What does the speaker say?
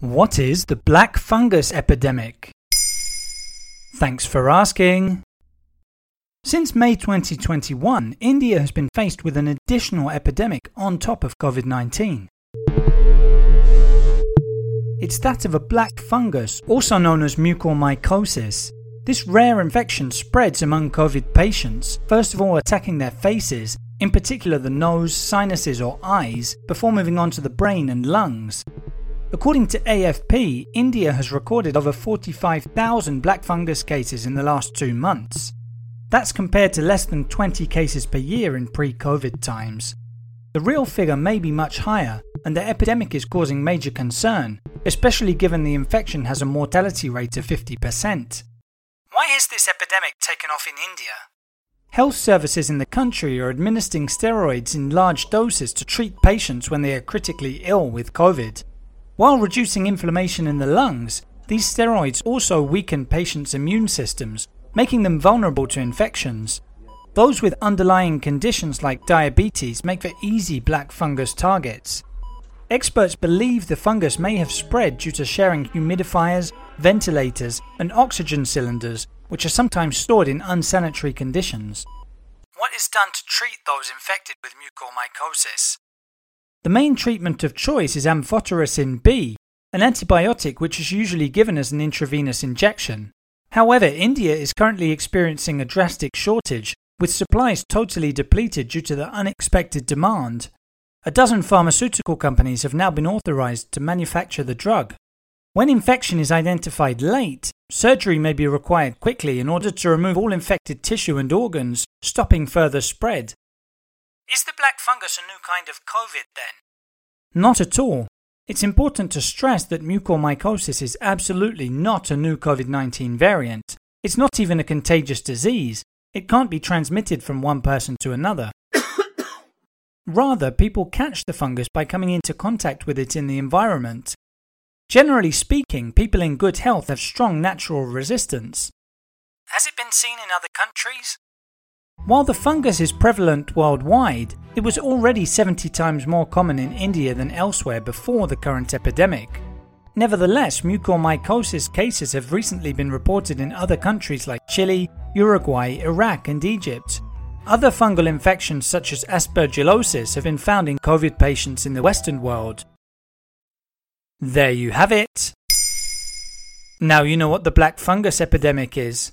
What is the black fungus epidemic? Thanks for asking. Since May 2021, India has been faced with an additional epidemic on top of COVID 19. It's that of a black fungus, also known as mucormycosis. This rare infection spreads among COVID patients, first of all attacking their faces, in particular the nose, sinuses, or eyes, before moving on to the brain and lungs. According to AFP, India has recorded over 45,000 black fungus cases in the last two months. That's compared to less than 20 cases per year in pre COVID times. The real figure may be much higher, and the epidemic is causing major concern, especially given the infection has a mortality rate of 50%. Why has this epidemic taken off in India? Health services in the country are administering steroids in large doses to treat patients when they are critically ill with COVID. While reducing inflammation in the lungs, these steroids also weaken patients' immune systems, making them vulnerable to infections. Those with underlying conditions like diabetes make for easy black fungus targets. Experts believe the fungus may have spread due to sharing humidifiers, ventilators, and oxygen cylinders, which are sometimes stored in unsanitary conditions. What is done to treat those infected with mucormycosis? The main treatment of choice is amphotericin B, an antibiotic which is usually given as an intravenous injection. However, India is currently experiencing a drastic shortage, with supplies totally depleted due to the unexpected demand. A dozen pharmaceutical companies have now been authorized to manufacture the drug. When infection is identified late, surgery may be required quickly in order to remove all infected tissue and organs, stopping further spread. Is the black fungus a new kind of COVID then? Not at all. It's important to stress that mucormycosis is absolutely not a new COVID 19 variant. It's not even a contagious disease. It can't be transmitted from one person to another. Rather, people catch the fungus by coming into contact with it in the environment. Generally speaking, people in good health have strong natural resistance. Has it been seen in other countries? While the fungus is prevalent worldwide, it was already 70 times more common in India than elsewhere before the current epidemic. Nevertheless, mucormycosis cases have recently been reported in other countries like Chile, Uruguay, Iraq, and Egypt. Other fungal infections such as aspergillosis have been found in COVID patients in the Western world. There you have it. Now you know what the black fungus epidemic is.